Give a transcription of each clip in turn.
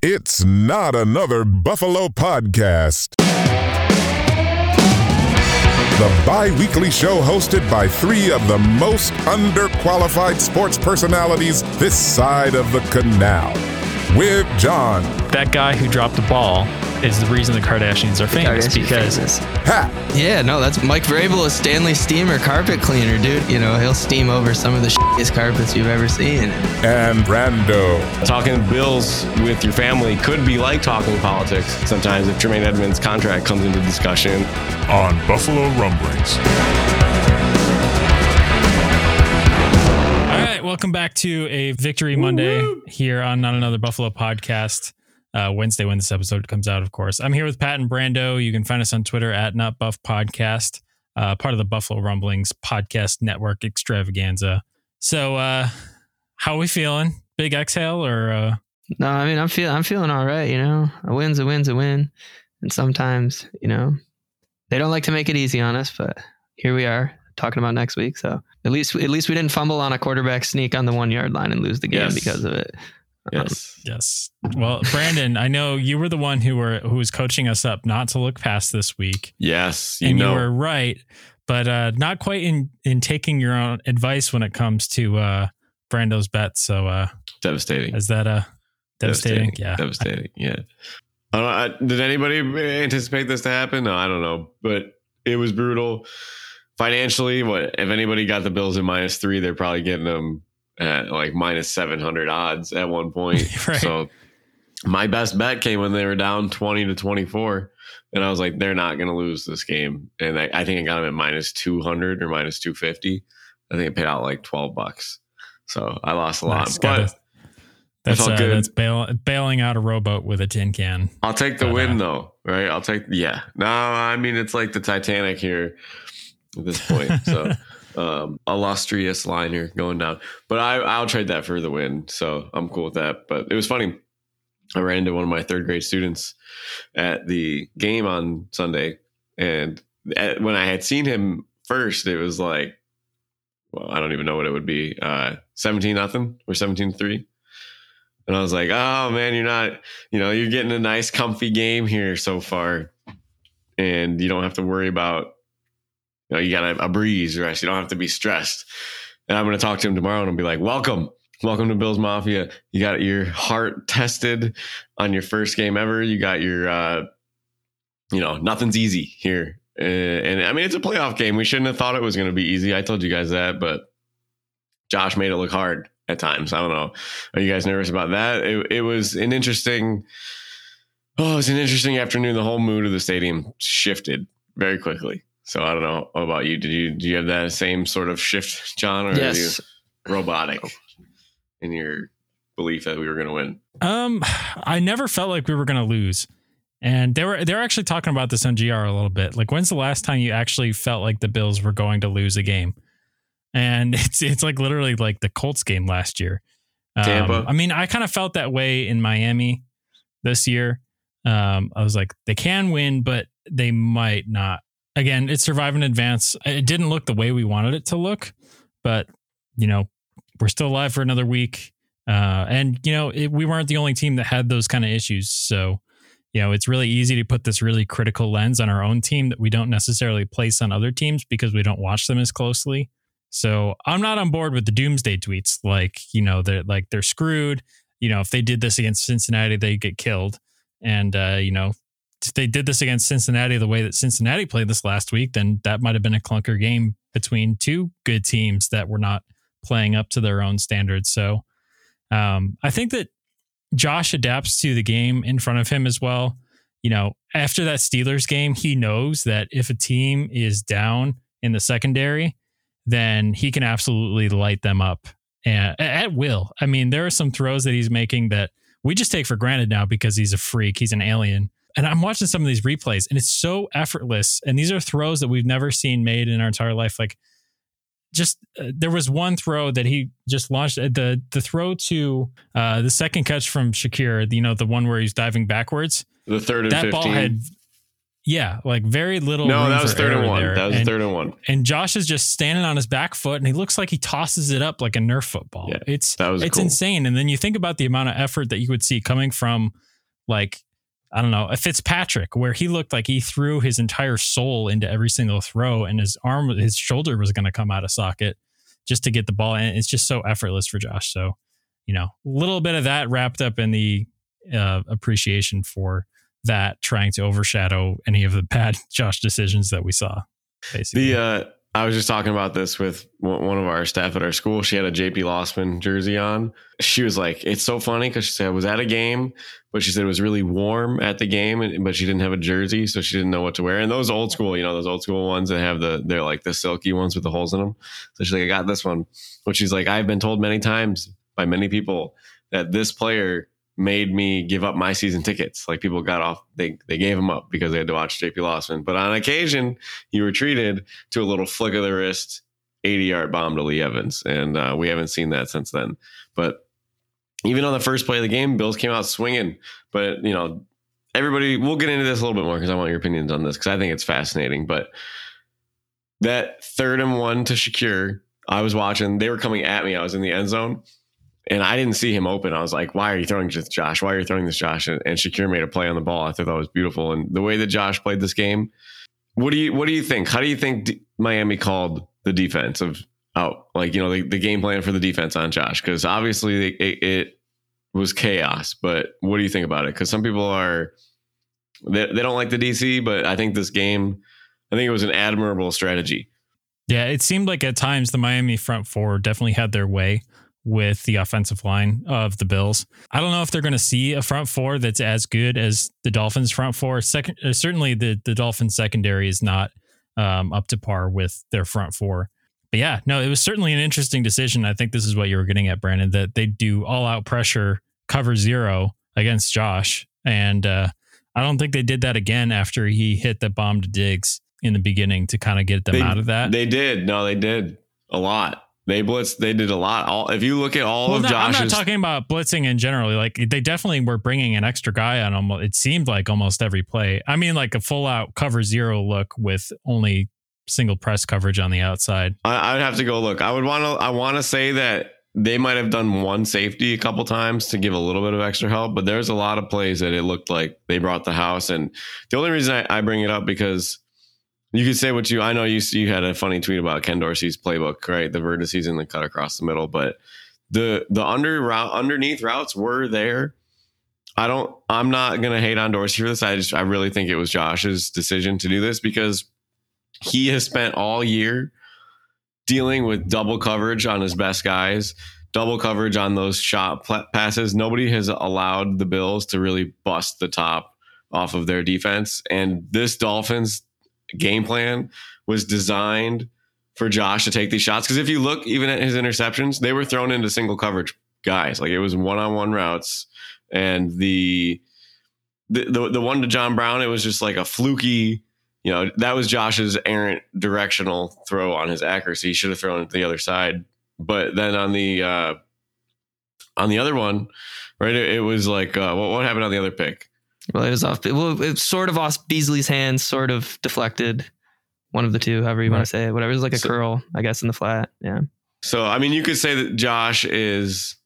It's not another Buffalo podcast. The bi weekly show hosted by three of the most underqualified sports personalities this side of the canal. With John, that guy who dropped the ball is the reason the Kardashians are famous Kardashians because famous. Pat, Yeah, no, that's Mike Vrabel, a Stanley Steamer carpet cleaner, dude. You know, he'll steam over some of the shittiest carpets you've ever seen. and Brando. Talking Bills with your family could be like talking politics sometimes if Tremaine Edmunds' contract comes into discussion. on Buffalo Rumblings. All right, welcome back to a Victory Monday here on Not Another Buffalo podcast. Uh, Wednesday when this episode comes out, of course. I'm here with Pat and Brando. You can find us on Twitter at Not Buff Podcast, uh, part of the Buffalo Rumblings podcast network extravaganza. So, uh, how are we feeling? Big exhale or uh, No, I mean, I'm feeling, I'm feeling all right. You know, a win's a win's a win, and sometimes, you know, they don't like to make it easy on us, but here we are talking about next week. So at least, at least we didn't fumble on a quarterback sneak on the one yard line and lose the game Yes. because of it. Yes. yes? Well, Brandon, I know you were the one who were who was coaching us up not to look past this week. Yes. You and know. you were right, but uh, not quite in in taking your own advice when it comes to uh, Brando's bets. So uh, devastating. is that uh, devastating? Yeah, Devastating. Yeah. I don't, I, did anybody anticipate this to happen? No, I don't know. But it was brutal. Financially, what if anybody got the Bills in minus three, they're probably getting them at like minus seven hundred odds at one point. Right. So my best bet came when they were down twenty to twenty four. And I was like, they're not going to lose this game. And I, I think I got them at minus 200 or minus 250. I think it paid out like 12 bucks. So I lost a lot. Nice. but that's uh, good. that's bail, bailing out a rowboat with a tin can. I'll take the But, win uh, though, right? I'll take yeah. No, I mean it's like the Titanic here at this point. So um illustrious liner going down. But I I'll trade that for the win. So I'm cool with that. But it was funny. I ran into one of my third grade students at the game on Sunday. And at, when I had seen him first, it was like, well, I don't even know what it would be. Uh 17 nothing or 17 3. And I was like, oh man, you're not, you know, you're getting a nice comfy game here so far. And you don't have to worry about, you know, you got a, a breeze rest. You don't have to be stressed. And I'm going to talk to him tomorrow and I'll be like, welcome. Welcome to Bills Mafia. You got your heart tested on your first game ever. You got your, uh, you know, nothing's easy here. Uh, and I mean, it's a playoff game. We shouldn't have thought it was going to be easy. I told you guys that, but Josh made it look hard at times. I don't know. Are you guys nervous about that? It, it was an interesting. Oh, it was an interesting afternoon. The whole mood of the stadium shifted very quickly. So I don't know about you. Did you do you have that same sort of shift, John, or Yes. are you robotic in your belief that we were going to win? Um, I never felt like we were going to lose, and they were they're actually talking about this on GR a little bit. Like, when's the last time you actually felt like the Bills were going to lose a game? And it's it's like literally like the Colts game last year. Um, Tampa. I mean, I kind of felt that way in Miami this year. Um, I was like, they can win, but they might not. Again, it's survive and advance. It didn't look the way we wanted it to look, but you know, we're still alive for another week. Uh, and you know, it, we weren't the only team that had those kind of issues. So, you know, it's really easy to put this really critical lens on our own team that we don't necessarily place on other teams because we don't watch them as closely. So I'm not on board with the doomsday tweets. Like, you know, they're like they're screwed. You know, if they did this against Cincinnati, they get killed. And uh, you know, they did this against Cincinnati the way that Cincinnati played this last week, then that might have been a clunker game between two good teams that were not playing up to their own standards. So um, I think that Josh adapts to the game in front of him as well. You know, after that Steelers game, he knows that if a team is down in the secondary, then he can absolutely light them up and, at will. I mean, there are some throws that he's making that we just take for granted now because he's a freak, he's an alien. And I'm watching some of these replays and it's so effortless. And these are throws that we've never seen made in our entire life. Like just uh, there was one throw that he just launched uh, the the throw to uh, the second catch from Shakir, you know, the one where he's diving backwards. The third and That 15. ball had yeah, like very little. no, that was third and one. there. That was and, third and one. and Josh is just standing on his back foot and he looks like he tosses it up like a Nerf football. Yeah, it's that was it's cool. insane. And then you think about the amount of effort that you would see coming from like I don't know, a Fitzpatrick, where he looked like he threw his entire soul into every single throw, and his arm, his shoulder was going to come out of socket just to get the ball. And it's just so effortless for Josh. So, you know, a little bit of that wrapped up in the uh, appreciation for that trying to overshadow any of the bad Josh decisions that we saw. Basically, The uh, I was just talking about this with one of our staff at our school. She had a JP Losman jersey on. She was like, "It's so funny because she said I was at a game, but she said it was really warm at the game, but she didn't have a jersey, so she didn't know what to wear. And those old school, you know, those old school ones that have the they're like the silky ones with the holes in them. So she's like, I got this one, which she's like, I've been told many times by many people that this player made me give up my season tickets. Like people got off, they they gave them up because they had to watch JP Losman. But on occasion, you were treated to a little flick of the wrist, 80 yard bomb to Lee Evans, and uh, we haven't seen that since then. But even on the first play of the game, Bills came out swinging. But you know, everybody, we'll get into this a little bit more because I want your opinions on this because I think it's fascinating. But that third and one to Shakir, I was watching. They were coming at me. I was in the end zone, and I didn't see him open. I was like, "Why are you throwing this, Josh? Why are you throwing this, Josh?" And, and Shakir made a play on the ball. I thought that was beautiful. And the way that Josh played this game, what do you what do you think? How do you think D- Miami called the defense of out? Like you know the, the game plan for the defense on Josh because obviously it, it was chaos. But what do you think about it? Because some people are they, they don't like the DC, but I think this game, I think it was an admirable strategy. Yeah, it seemed like at times the Miami front four definitely had their way with the offensive line of the Bills. I don't know if they're going to see a front four that's as good as the Dolphins front four. Second, uh, certainly the the Dolphins secondary is not um, up to par with their front four. But yeah, no, it was certainly an interesting decision. I think this is what you were getting at, Brandon, that they do all out pressure, cover zero against Josh, and uh, I don't think they did that again after he hit the bomb to Diggs in the beginning to kind of get them They- out of that. They did. No, they did a lot. They blitzed. They did a lot. All if you look at all Well, of no, I'm not talking about blitzing in general. Like they definitely were bringing an extra guy on almost. It seemed like almost every play. I mean, like a full out cover zero look with only single press coverage on the outside. I, I'd have to go look. I would want to. I want to say that they might have done one safety a couple times to give a little bit of extra help, but there's a lot of plays that it looked like they brought the house. And the only reason I, I bring it up because you could say what you. I know you you had a funny tweet about Ken Dorsey's playbook, right? The vertices and the cut across the middle, but the the under route underneath routes were there. I don't. I'm not gonna hate on Dorsey for this. I just I really think it was Josh's decision to do this because he has spent all year dealing with double coverage on his best guys, double coverage on those shot pla- passes. Nobody has allowed the Bills to really bust the top off of their defense. And this Dolphins game plan was designed for Josh to take these shots. Because if you look even at his interceptions, they were thrown into single coverage guys. Like it was one on one routes. And the, the the the one to John Brown, it was just like a fluky you know, that was Josh's errant directional throw on his accuracy. He should have thrown it to the other side. But then on the uh on the other one, right, it, it was like uh what, what happened on the other pick? Well, it was off. Well, it was sort of off Beasley's hands, sort of deflected. One of the two, however you want to say it. Whatever. It was like a So- curl, I guess, in the flat. Yeah. So I mean, you could say that Josh is,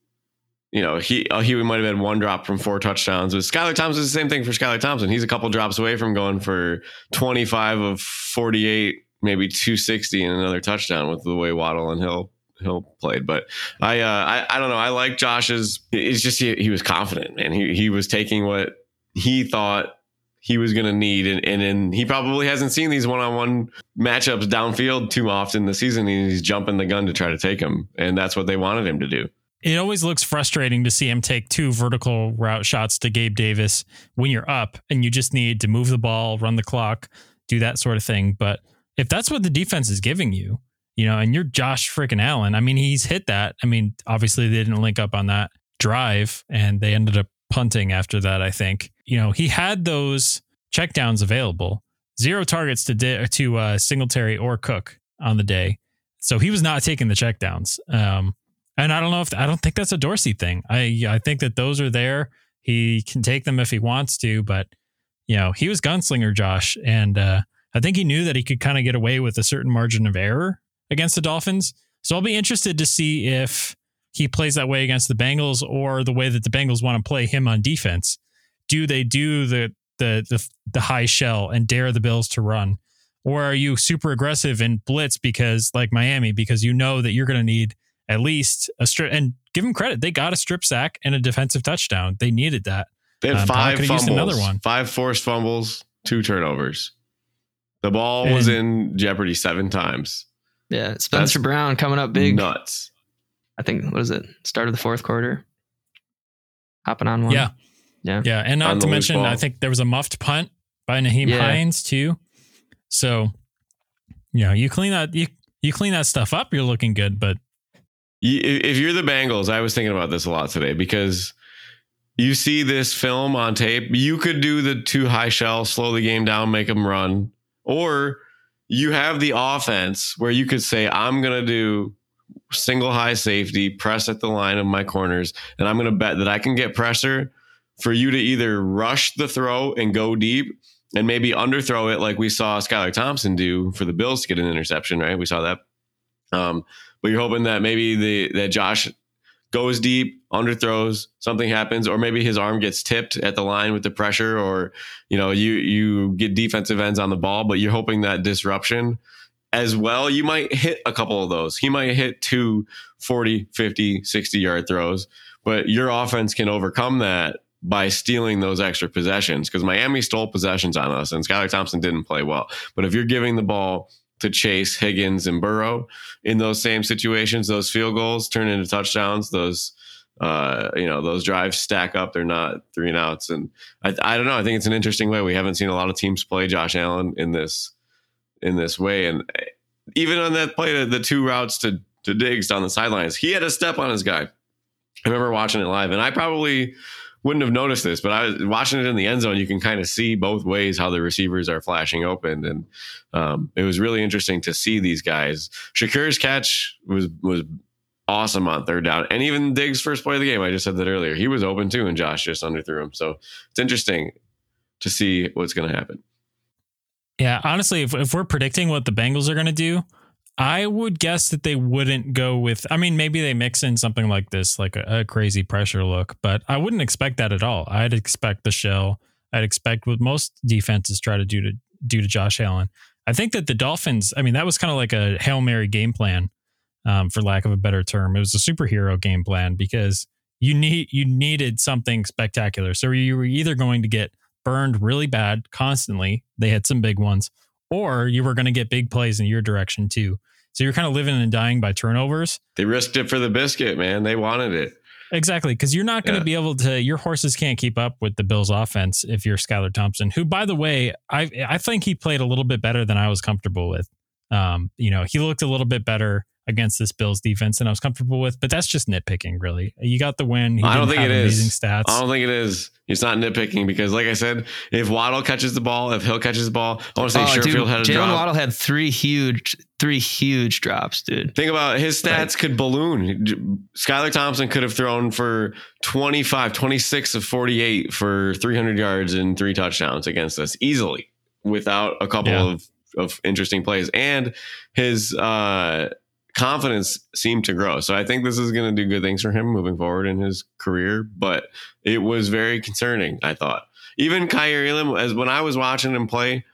you know, he uh, he might have had one drop from four touchdowns. But Skylar Thompson is the same thing for Skylar Thompson. He's a couple drops away from going for twenty five of forty eight, maybe two sixty, and another touchdown with the way Waddle and Hill Hill played. But I uh, I I don't know. I like Josh's. It's just he, he was confident, man. He he was taking what he thought he was going to need. And, and and he probably hasn't seen these one on one matchups downfield too often this season. He's jumping the gun to try to take him. And that's what they wanted him to do. It always looks frustrating to see him take two vertical route shots to Gabe Davis when you're up and you just need to move the ball, run the clock, do that sort of thing. But if that's what the defense is giving you, you know, and you're Josh freaking Allen, I mean, he's hit that. I mean, obviously they didn't link up on that drive and they ended up punting after that, I think. You know, he had those checkdowns available, zero targets to di- to uh, Singletary or Cook on the day. So he was not taking the checkdowns. Um, and I don't know if I don't think that's a Dorsey thing. I I think that those are there. He can take them if he wants to, but you know, he was gunslinger Josh, and uh, I think he knew that he could kind of get away with a certain margin of error against the Dolphins. So I'll be interested to see if he plays that way against the Bengals or the way that the Bengals want to play him on defense. Do they do the the the, the high shell and dare the Bills to run? Or are you super aggressive and blitz because like Miami, because you know that you're gonna need at least a strip and give them credit. They got a strip sack and a defensive touchdown. They needed that. They had Um, five probably could've used fumbles, another one. five forced fumbles, two turnovers. The ball was in jeopardy seven times. Yeah, Spencer That's Brown coming up big. Nuts. I think what is it? Start of the fourth quarter. Hopping on one. Yeah. Yeah. Yeah. And not to mention, ball. I think there was a muffed punt by Nyheim Yeah. Hines too. So, you know, you clean that you you clean that stuff up, you're looking good. But You- If you're the Bengals, I was thinking about this a lot today because you see this film on tape. You could do the two high shell, slow the game down, make them run, or you have the offense where you could say, "I'm going to do single high safety, press at the line of my corners, and I'm going to bet that I can get pressure for you to either rush the throw and go deep." And maybe underthrow it like we saw Skylar Thompson do for the Bills to get an interception, right? We saw that. Um, but you're hoping that maybe the that Josh goes deep, underthrows, something happens, or maybe his arm gets tipped at the line with the pressure, or you know, you you get defensive ends on the ball, but you're hoping that disruption as well. You might hit a couple of those. He might hit two 40, 50, 60 yard throws, but your offense can overcome that by stealing those extra possessions because Miami stole possessions on us and Skylar Thompson didn't play well. But if you're giving the ball to Chase, Higgins, and Burrow in those same situations, those field goals turn into touchdowns. Those, uh, you know, those drives stack up. They're not three and outs. And I, I don't know. I think it's an interesting way. We haven't seen a lot of teams play Josh Allen in this in this way. And even on that play, the, the two routes to to Diggs down the sidelines, he had a step on his guy. I remember watching it live, and I probably wouldn't have noticed this, but I was watching it in the end zone. You can kind of see both ways how the receivers are flashing open, and um, it was really interesting to see these guys. Shakir's catch was was awesome on third down, and even Diggs' first play of the game. I just said that earlier. He was open too, and Josh just underthrew him. So it's interesting to see what's going to happen. yeah, honestly, if, if we're predicting what the Bengals are going to do, I would guess that they wouldn't go with. I mean, maybe they mix in something like this, like a, a crazy pressure look, but I wouldn't expect that at all. I'd expect the shell. I'd expect what most defenses try to do to do to Josh Allen. I think that the Dolphins. I mean, that was kind of like a hail mary game plan, um, for lack of a better term. It was a superhero game plan because you need you needed something spectacular. So you were either going to get burned really bad constantly. They had some big ones or you were going to get big plays in your direction too. So you're kind of living and dying by turnovers. They risked it for the biscuit, man. They wanted it. Exactly, because you're not going to Yeah. be able to. Your horses can't keep up with the Bills' offense if you're Skylar Thompson, who, by the way, I I think he played a little bit better than I was comfortable with. Um, you know, he looked a little bit better against this Bills defense than I was comfortable with, but that's just nitpicking, really. You got the win. He I don't think it is. stats. I don't think it is. It's not nitpicking because, like I said, if Waddle catches the ball, if Hill catches the ball, I want to say Oh, dude, Sherfield had a drop. Jalen drop. Waddle had three huge, three huge drops, dude. Think about it, his stats could balloon. Skylar Thompson could have thrown for 25, 26 of 48 for 300 yards and three touchdowns against us easily without a couple Yeah. of, of interesting plays. And his uh, confidence seemed to grow. So I think this is going to do good things for him moving forward in his career. But it was very concerning, I thought. Even Kaiir Elam, as when I was watching him play,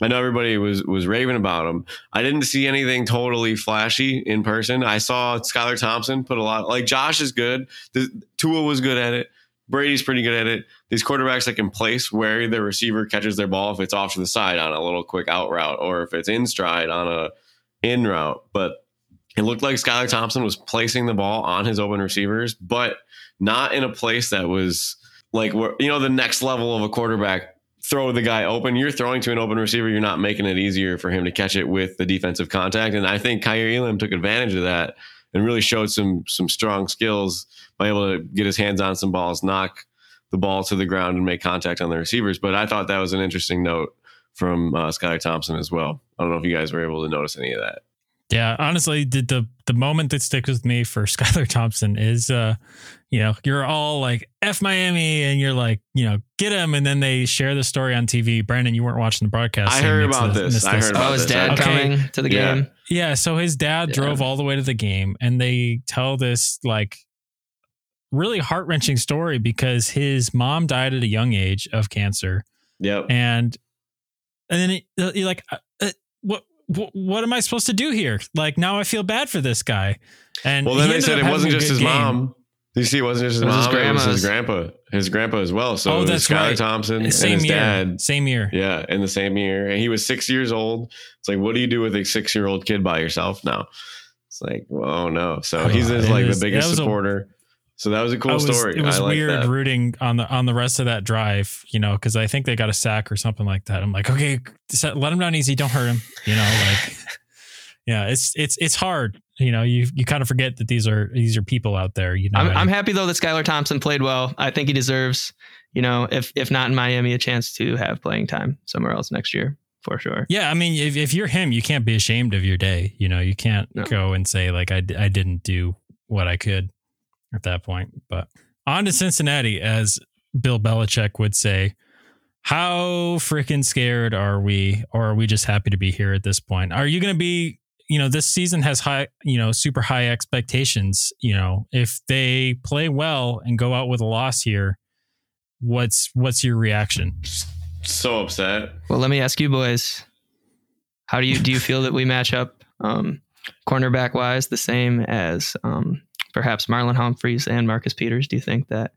I know everybody was was raving about him. I didn't see anything totally flashy in person. I saw Skylar Thompson put a lot like Josh is good. The, Tua was good at it. Brady's pretty good at it. These quarterbacks that can place where the receiver catches their ball if it's off to the side on a little quick out route or if it's in stride on a in route. But it looked like Skylar Thompson was placing the ball on his open receivers, but not in a place that was like where you know the next level of a quarterback throw the guy open. You're throwing to an open receiver. You're not making it easier for him to catch it with the defensive contact. And I think Kaiir Elam took advantage of that and really showed some some strong skills by able to get his hands on some balls, knock the ball to the ground, and make contact on the receivers. But I thought that was an interesting note from uh, Skylar Thompson as well. I don't know if you guys were able to notice any of that. Yeah, honestly, the, the the moment that sticks with me for Skylar Thompson is, uh, you know, you're all like "f Miami" and you're like, you know, get him, and then they share the story on TV. Brandon, you weren't watching the broadcast. I so heard about the- this. I heard about Oh, his dad Okay. coming to the Yeah. game. Yeah, so his dad Yeah. drove all the way to the game, and they tell this like really heart wrenching story because his mom died at a young age of cancer, Yep. and and then it, you're like, uh, uh, what, what what am I supposed to do here? Like now I feel bad for this guy. And Well, then they said it wasn't just his game. mom. You see, it wasn't just his It was his it was his grandpa. His grandpa as well. So Oh, it was that's Skylar right. Thompson and Same his year. dad. Same year. Yeah, in the same year. And he was six years old. It's like, what do you do with a six year old kid by yourself now? It's like, oh no. So Oh, he's just it like is- the biggest that was a- supporter. So that was a cool was- story. It was I weird that. rooting on the on the rest of that drive, you know, because I think they got a sack or something like that. I'm like, okay, set- let him down easy, don't hurt him, you know, like, yeah, it's it's it's hard, you know. You you kind of forget that these are these are people out there, you know. I'm, I'm happy though that Skylar Thompson played well. I think he deserves, you know, if if not in Miami, a chance to have playing time somewhere else next year for sure. yeah, I mean, if if you're him, you can't be ashamed of your day, you know. You can't No. go and say like I I didn't do what I could at that point. But on to Cincinnati, as Bill Belichick would say. How freaking scared are we, or are we just happy to be here at this point? Are you going to be, you know, this season has high, you know, super high expectations. You know, if they play well and go out with a loss here, what's what's your reaction? So upset. Well, let me ask you boys, how do you do you feel that we match up um, cornerback wise the same as um, perhaps Marlon Humphreys and Marcus Peters? Do you think that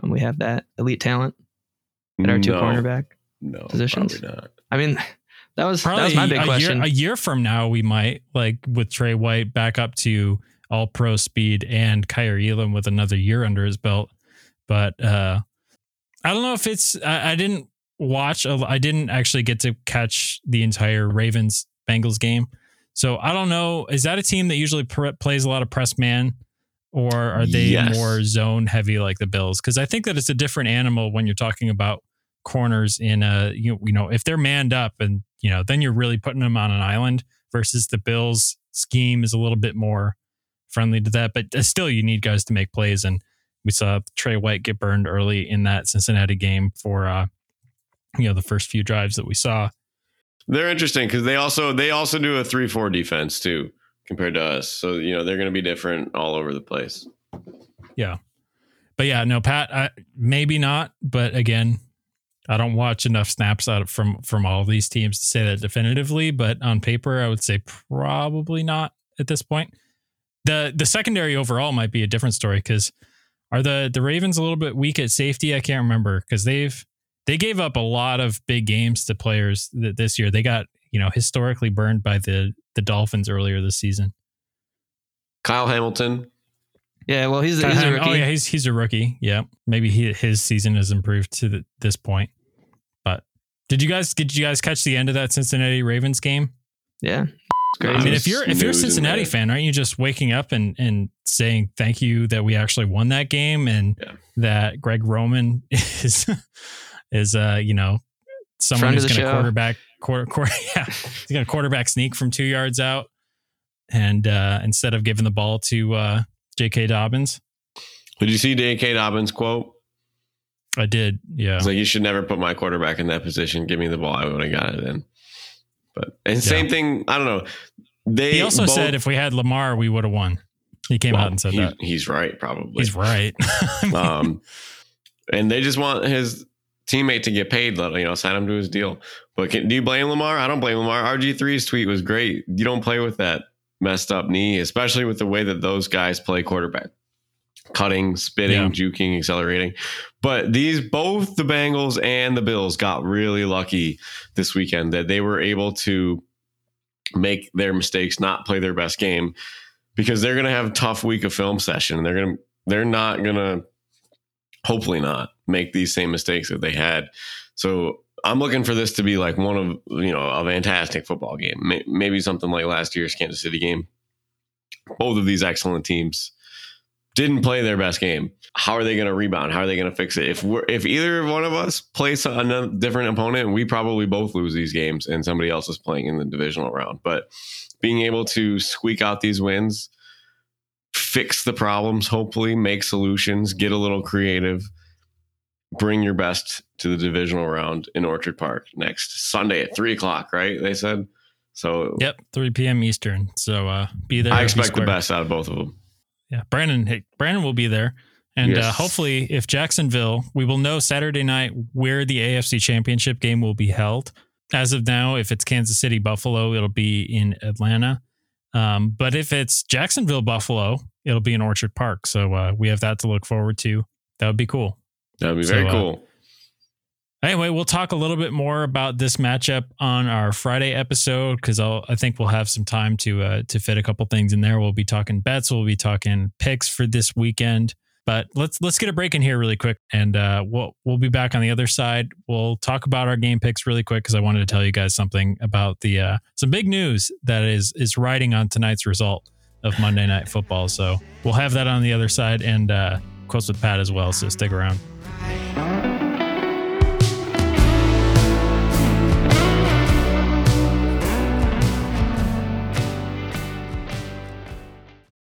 um, we have that elite talent at our two no, cornerback? No, positions? probably not. I mean, that was that Probably was my big a question. Year, a year from now, we might like with Trey White back up to all pro speed and Kaiir Elam with another year under his belt. But uh, I don't know if it's. I, I didn't watch. a- I didn't actually get to catch the entire Ravens Bengals game, so I don't know. Is that a team that usually pre- plays a lot of press man? Or are they Yes. more zone heavy like the Bills? Because I think that it's a different animal when you're talking about corners in a you you know if they're manned up and you know then you're really putting them on an island versus the Bills scheme is a little bit more friendly to that but uh, still you need guys to make plays and we saw Trey White get burned early in that Cincinnati game for uh you know the first few drives that we saw They're interesting because they also they also do a three four defense too compared to us. So you know they're going to be different all over the place. Yeah. But yeah no Pat I, maybe not but again I don't watch enough snaps out from from all these teams to say that definitively but on paper I would say probably not at this point the the secondary overall might be a different story because are the the Ravens a little bit weak at safety? I can't remember because they've they gave up a lot of big games to players th- this year. They got you know historically burned by the the Dolphins earlier this season. Kyle Hamilton. yeah, well, he's, he's a rookie. Oh yeah, he's he's a rookie. Yeah, maybe he, his season has improved to the, this point. But did you guys did you guys catch the end of that Cincinnati Ravens game? yeah. It's I I mean, if you're if you're a Cincinnati fan, aren't you just waking up and and saying thank you that we actually won that game and Yeah. that Greg Roman is is uh you know someone Friend who's going to quarterback quarter, quarter yeah he's going to quarterback sneak from two yards out and uh instead of giving the ball to uh J.K. Dobbins. Did you see J.K. Dobbins quote? I did, yeah. It's like you should never put my quarterback in that position. Give me the ball. I would have got it in. But and same thing. I don't know. They He also both- said if we had Lamar, we would have won. He came well, out and said he- that. he's right. Probably He's right. Um, and they just want his teammate to get paid. Let you know, sign him to his deal. But can, do you blame Lamar? I don't blame Lamar. RG 3s tweet was great. You don't play with that messed up knee, especially with the way that those guys play quarterback, cutting, spitting, Yeah. juking, accelerating. But these both the Bengals and the Bills got really lucky this weekend that they were able to make their mistakes, not play their best game, because they're going to have a tough week of film session. They're going to they're not going to hopefully not make these same mistakes that they had. So I'm looking for this to be like one of you know a fantastic football game, maybe something like last year's Kansas City game. Both of these excellent teams didn't play their best game. How are they going to rebound? How are they going to fix it? If we're if either one of us plays a different opponent, we probably both lose these games, and somebody else is playing in the divisional round. But being able to squeak out these wins, fix the problems, hopefully make solutions, get a little creative, bring your best to the divisional round in Orchard Park next Sunday at three o'clock. Right? They said. So Yep, 3 p.m. Eastern. So uh, be there. I be expect the best out of both of them. Yeah, Brandon. Hey, Brandon will be there. And uh, hopefully, if Jacksonville, we will know Saturday night where the AFC Championship game will be held. As of now, if it's Kansas City Buffalo, it'll be in Atlanta. Um, but if it's Jacksonville Buffalo, it'll be in Orchard Park. So uh, we have that to look forward to. That would be cool. That would be So, very uh, cool. Anyway, we'll talk a little bit more about this matchup on our Friday episode because I think we'll have some time to uh, to fit a couple things in there. We'll be talking bets, we'll be talking picks for this weekend. But let's let's get a break in here really quick, and uh, we'll we'll be back on the other side. We'll talk about our game picks really quick because I wanted to tell you guys something about the uh, some big news that is is riding on tonight's result of Monday Night Football. So we'll have that on the other side, and uh, quotes with Pat as well. So stick around. Bye.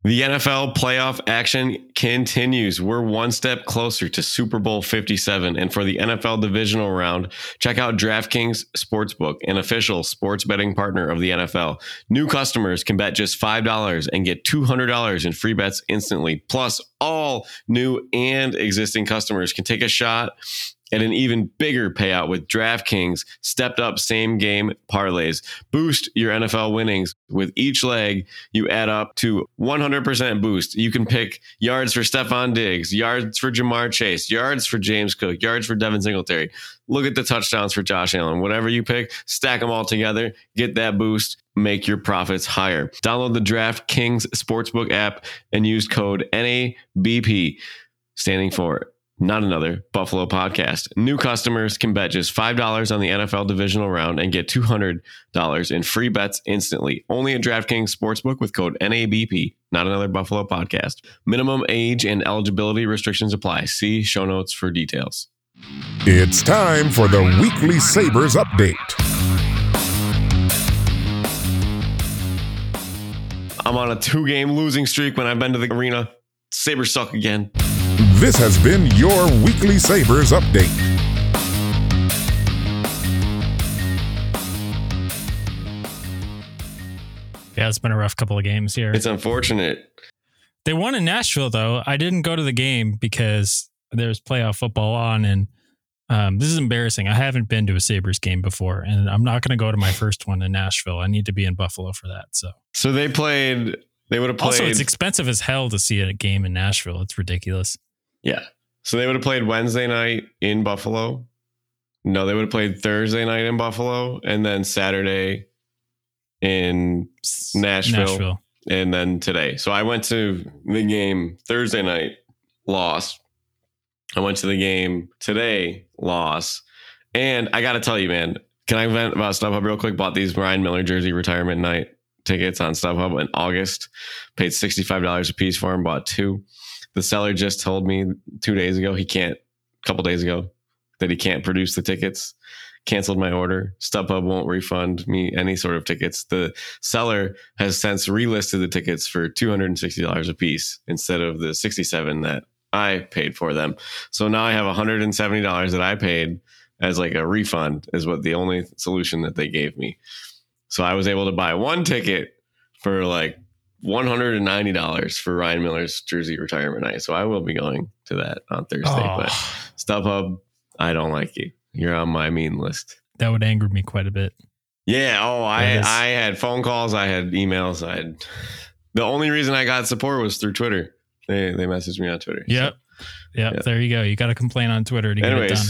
The NFL playoff action continues. We're one step closer to Super Bowl 57. And for the NFL divisional round, check out DraftKings Sportsbook, an official sports betting partner of the NFL. New customers can bet just $5 and get $200 in free bets instantly. Plus, all new and existing customers can take a shot at an even bigger payout with DraftKings stepped up same game parlays. Boost your NFL winnings with each leg you add up to 100% boost. You can pick yards for Stefon Diggs, yards for Ja'Marr Chase, yards for James Cook, yards for Devin Singletary. Look at the touchdowns for Josh Allen. Whatever you pick, stack them all together, get that boost, make your profits higher. Download the DraftKings Sportsbook app and use code NABP, standing for not another Buffalo podcast. New customers can bet just $5 on the NFL divisional round and get $200 in free bets instantly. Only at DraftKings Sportsbook with code NABP, not another Buffalo podcast. Minimum age and eligibility restrictions apply. See show notes for details. It's time for the weekly Sabres update. I'm on a two game losing streak when I've been to the arena. Sabres suck again. This has been your weekly Sabres update. Yeah, it's been a rough couple of games here. It's unfortunate. They won in Nashville, though. I didn't go to the game because there's playoff football on, and um, this is embarrassing. I haven't been to a Sabres game before, and I'm not going to go to my first one in Nashville. I need to be in Buffalo for that. So, So they played, they would have played. also, it's expensive as hell to see a game in Nashville. It's ridiculous. Yeah. So they would have played Wednesday night in Buffalo. No, they would have played Thursday night in Buffalo and then Saturday in S- Nashville. and then today. So I went to the game Thursday night, lost. I went to the game today, loss. And I got to tell you, man, can I vent about StubHub real quick? Bought these Ryan Miller jersey retirement night tickets on StubHub in August. Paid $65 a piece for them, bought two. The seller just told me two days ago he can't, a couple days ago, that he can't produce the tickets. Canceled my order. StubHub won't refund me any sort of tickets. The seller has since relisted the tickets for $260 a piece instead of the 67 that I paid for them. So now I have $170 that I paid as like a refund is what the only solution that they gave me. So I was able to buy one ticket for like $190 for Ryan Miller's jersey retirement night. So I will be going to that on Thursday. Oh, But StubHub, I don't like you. You're on my mean list. that would anger me quite a bit. Yeah. Oh, I is- I had phone calls. I had emails. I had the only reason I got support was through Twitter. They they messaged me on Twitter. So, Yep. Yep. Yeah. There you go. You got to complain on Twitter to get it done.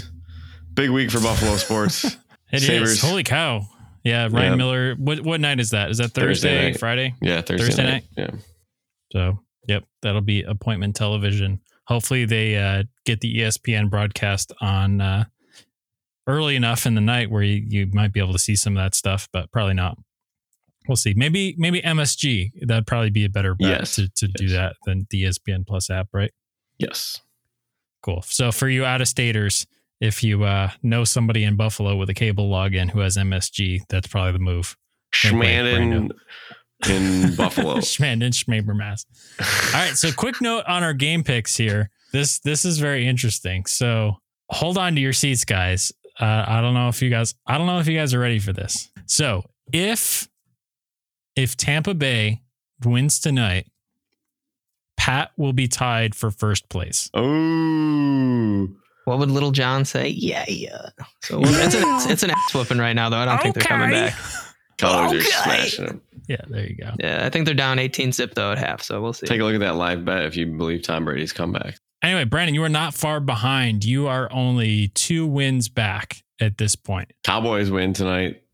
big week for Buffalo sports. It is. Sabres. Holy cow. Yeah. Ryan Yeah. Miller. What, what night is that? Is that Thursday Thursday. Friday? Yeah, Thursday, Thursday night. night? Yeah. So, yep, that'll be appointment television. Hopefully, they uh, get the ESPN broadcast on uh, early enough in the night where you, you might be able to see some of that stuff, but probably not. We'll see. Maybe maybe MSG. That'd probably be a better bet Yes, to, to do that than the ESPN Plus app, right? Yes. Cool. So for you out of staters, if you uh, know somebody in Buffalo with a cable login who has MSG, that's probably the move. Wink, in Buffalo. Schmanden, Schmabermass. All right. So quick note on our game picks here. This this is very interesting. So hold on to your seats, guys. Uh, I don't know if you guys I don't know if you guys are ready for this. So if if Tampa Bay wins tonight, Pat will be tied for first place. Oh, What would Little John say? Yeah, yeah. So it's, an, it's an ass whooping right now, though. I don't think they're coming back. colors are smashing them. Yeah, there you go. Yeah, I think they're down 18 zip though at half. So we'll see. Take a look at that live bet if you believe Tom Brady's comeback. Anyway, Brandon, you are not far behind. You are only two wins back at this point. Cowboys win tonight.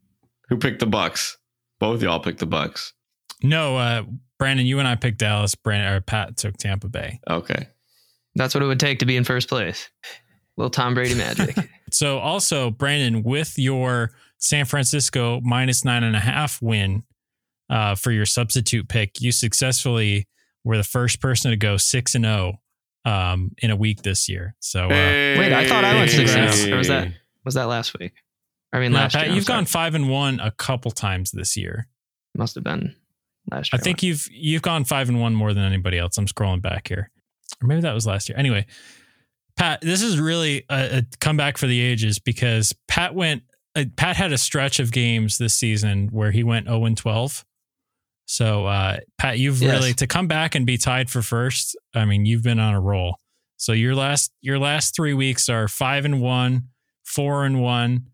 Who picked the Bucks? Both y'all picked the Bucks. No, uh, Brandon, you and I picked Dallas. Brandon or Pat took Tampa Bay. Okay. That's what it would take to be in first place. Little Tom Brady magic. So also, Brandon, with your San Francisco minus nine and a half win uh, for your substitute pick, you successfully were the first person to go six and zero um, in a week this year. So, uh, Wait, I thought I went six and oh. Or was that- Was that last week? I mean, no, last Pat, year. You've gone five and one a couple times this year. Must have been last year. I year. think you've you've gone five and one more than anybody else. I'm scrolling back here, or maybe that was last year. Anyway, Pat, this is really a, a comeback for the ages because Pat went. Uh, Pat had a stretch of games this season where he went 0 and 12. So, uh, Pat, you've Yes. really to come back and be tied for first. I mean, you've been on a roll. So your last your last three weeks are five and one, four and one,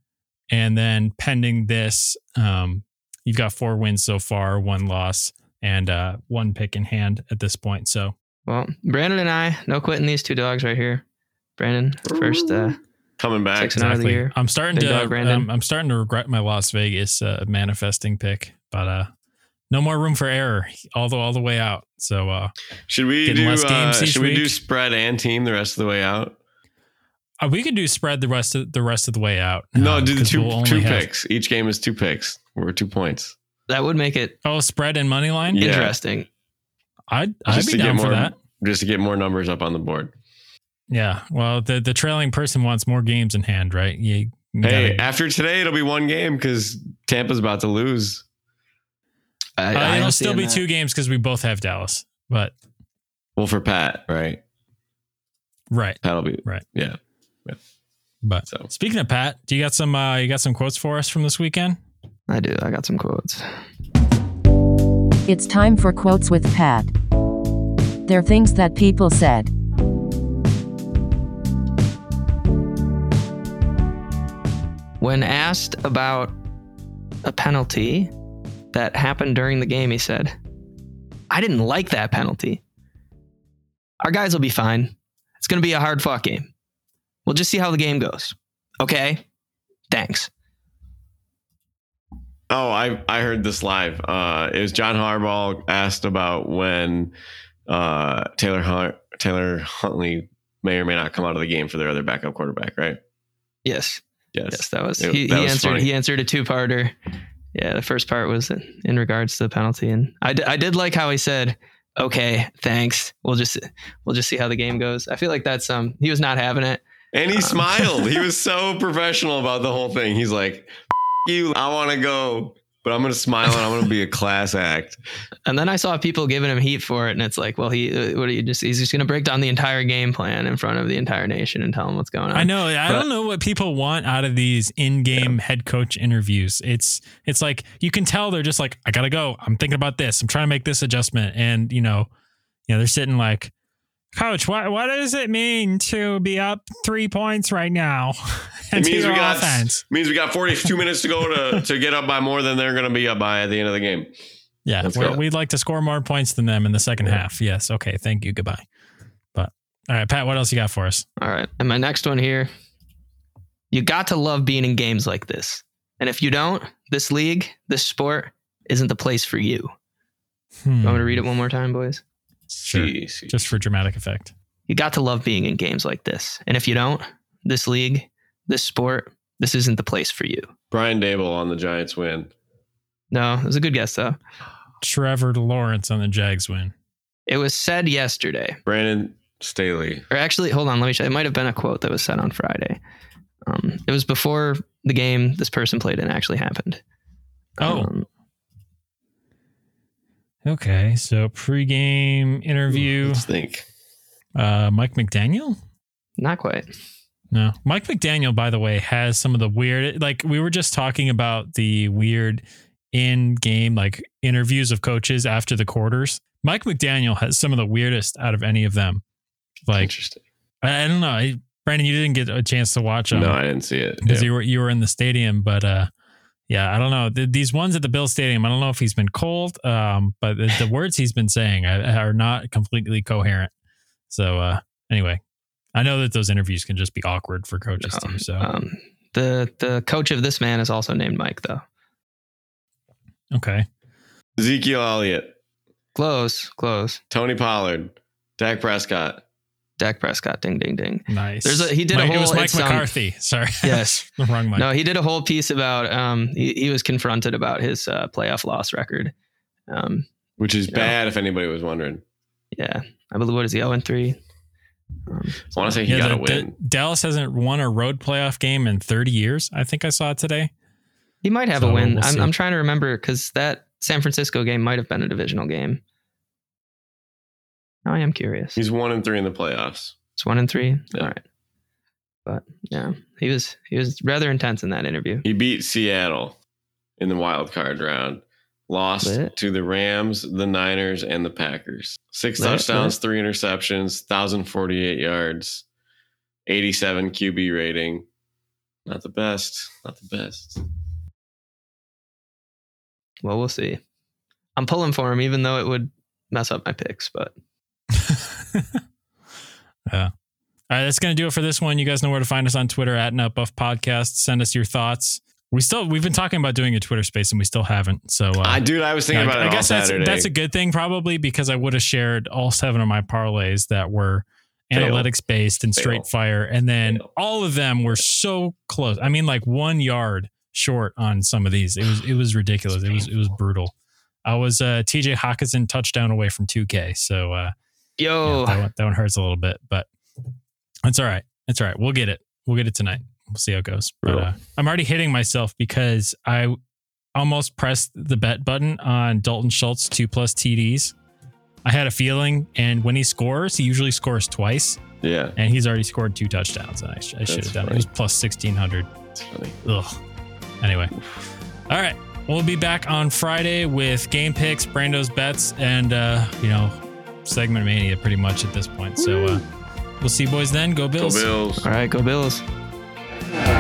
and then pending this, um, you've got four wins so far, one loss, and uh, one pick in hand at this point. So Well, Brandon and I, no quitting these two dogs right here. Brandon, first. Uh, Coming back. Six and of the exactly. year. I'm starting Big to dog, Brandon. um, I'm starting to regret my Las Vegas uh, manifesting pick, but uh, no more room for error all the all the way out. So uh, Should we do less games uh, each should we do spread and team the rest of the way out? uh, we could do spread the rest of the rest of the way out. No, uh, do the 'cause two we'll only two have- picks. Each game is two picks. We're two points. that would make it Oh, spread and money line. Yeah. interesting. I'd I'd Just be down more for that. just to get more numbers up on the board. Yeah. Well, the the trailing person wants more games in hand, right? You, you Hey, gotta- after today it'll be one game because Tampa's about to lose. I, uh, I it'll still be that. two games because we both have Dallas. But Well, for Pat, right? right, That'll be Right. Yeah. but So speaking of Pat, do you got some uh, you got some quotes for us from this weekend? I do. I got some quotes. It's time for quotes with Pat. They're things that people said. When asked about a penalty that happened during the game, he said, I didn't like that penalty. Our guys will be fine. It's going to be a hard fought game. We'll just see how the game goes. Okay? Thanks. Oh, I I heard this live. Uh, it was John Harbaugh asked about when uh, Taylor Hunt, Taylor Huntley may or may not come out of the game for their other backup quarterback, right? Yes. Yes. Yes, that was It- he, that he was answered funny. he answered a two-parter. Yeah, the first part was in regards to the penalty and I, d- I did like how he said, "Okay, thanks. We'll just we'll just see how the game goes." I feel like that's um he was not having it. And he Um, smiled. he was so professional about the whole thing. He's like, "F- "You, I want to go, but I'm going to smile and I'm going to be a class act." And then I saw people giving him heat for it and it's like, "Well, he uh, what are you just he's just going to break down the entire game plan in front of the entire nation and tell them what's going on." I know. I But- don't know what people want out of these in-game head coach interviews. It's it's like you can tell they're just like, I gotta go. I'm thinking about this. I'm trying to make this adjustment, and you know, you know, they're sitting like, Coach, what what does it mean to be up three points right now? It means we your got offense. means we got 42 minutes to go to to get up by more than they're going to be up by at the end of the game. Yeah, Let's we're- go. we'd like to score more points than them in the second Yeah. half. Yes. Okay. Thank you. Goodbye. But all right, Pat, what else you got for us? All right. And my next one here. You got to love being in games like this. And if you don't, this league, this sport isn't the place for you. Hmm. You want me to read it one more time, boys? Sure. Jeez. Just for dramatic effect. You got to love being in games like this. And if you don't, this league, this sport, this isn't the place for you. Brian Daboll on the Giants win. No, it was a good guess though. Trevor Lawrence on the Jags win. It was said yesterday. Brandon Staley. Or actually, hold on, let me check. It might have been a quote that was said on Friday. Um, it was before the game this person played in actually happened. Oh. Um, Okay. So pregame interview. Let's think. Uh, Mike McDaniel. not quite. No, Mike McDaniel, by the way, has some of the weird. Like we were just talking about the weird in game like interviews of coaches after the quarters. Mike McDaniel has some of the weirdest out of any of them. Like Interesting. I, I don't know, I, Brandon, you didn't get a chance to watch them no, I didn't see it. because Yeah. you were you were in the stadium, but uh, yeah, I don't know Th- these ones at the Bill Stadium. I don't know if he's been cold, um, but the, the words he's been saying are, are not completely coherent. So uh, anyway, I know that those interviews can just be awkward for coaches too. So Um, the the coach of this man is also named Mike, though. okay, Ezekiel Elliott, Close, close. Tony Pollard, Dak Prescott. Dak Prescott, ding, ding, ding. nice. There's a- he did a Mike, It was whole- Mike it's, um, McCarthy. Sorry, Yes. wrong Mike. No, he did a whole piece about. Um, he, he was confronted about his uh, playoff loss record. Um, Which is Yeah. bad if anybody was wondering. yeah, I believe what is he? Zero and three. Um, I want to say he Yeah, got the- to win. the- Dallas hasn't won a road playoff game in 30 years. I think I saw it today. he might have So a win. we'll I'm. I'm trying to remember because that San Francisco game might have been a divisional game. Now I am curious. He's one and three in the playoffs. It's one and three. Yeah. All right. But yeah, he was he was rather intense in that interview. He beat Seattle in the wild card round. Lost Lit. to the Rams, the Niners, and the Packers. Six Lit, touchdowns, lit. three interceptions, 1,048 yards, 87 QB rating. Not the best. Not the best. Well, we'll see. I'm pulling for him, even though it would mess up my picks. But yeah. All right, that's gonna do it for this one. You guys know where to find us on Twitter at NutBuff Podcast. Send us your thoughts. We still we've been talking about doing a Twitter space and we still haven't. So uh, I dude, I was thinking yeah, about it I guess that's Saturday. that's a good thing probably because I would have shared all seven of my parlays that were Fail. analytics based and straight fire, and then Fail. all of them were so close. I mean, like one yard short on some of these. It was it was ridiculous. It was it was brutal. I was uh, TJ Hockenson touchdown away from 2K, so uh, yo, yeah, that, one, that one hurts a little bit, but it's all right. It's all right. We'll get it. We'll get it tonight. We'll see how it goes. But uh, I'm already hitting myself because I almost pressed the bet button on Dalton Schultz two plus TDs. I had a feeling, and when he scores, he usually scores twice, yeah, and he's already scored two touchdowns. And I, sh- I should have done it. It was plus 1600. it's. Ugh. Anyway, all right. We'll be back on Friday with game picks, Brando's bets, and uh, you know, segment mania pretty much at this point. So uh, we'll see you boys then. Go Go Bills. Bills. all right, go Bills. Bye.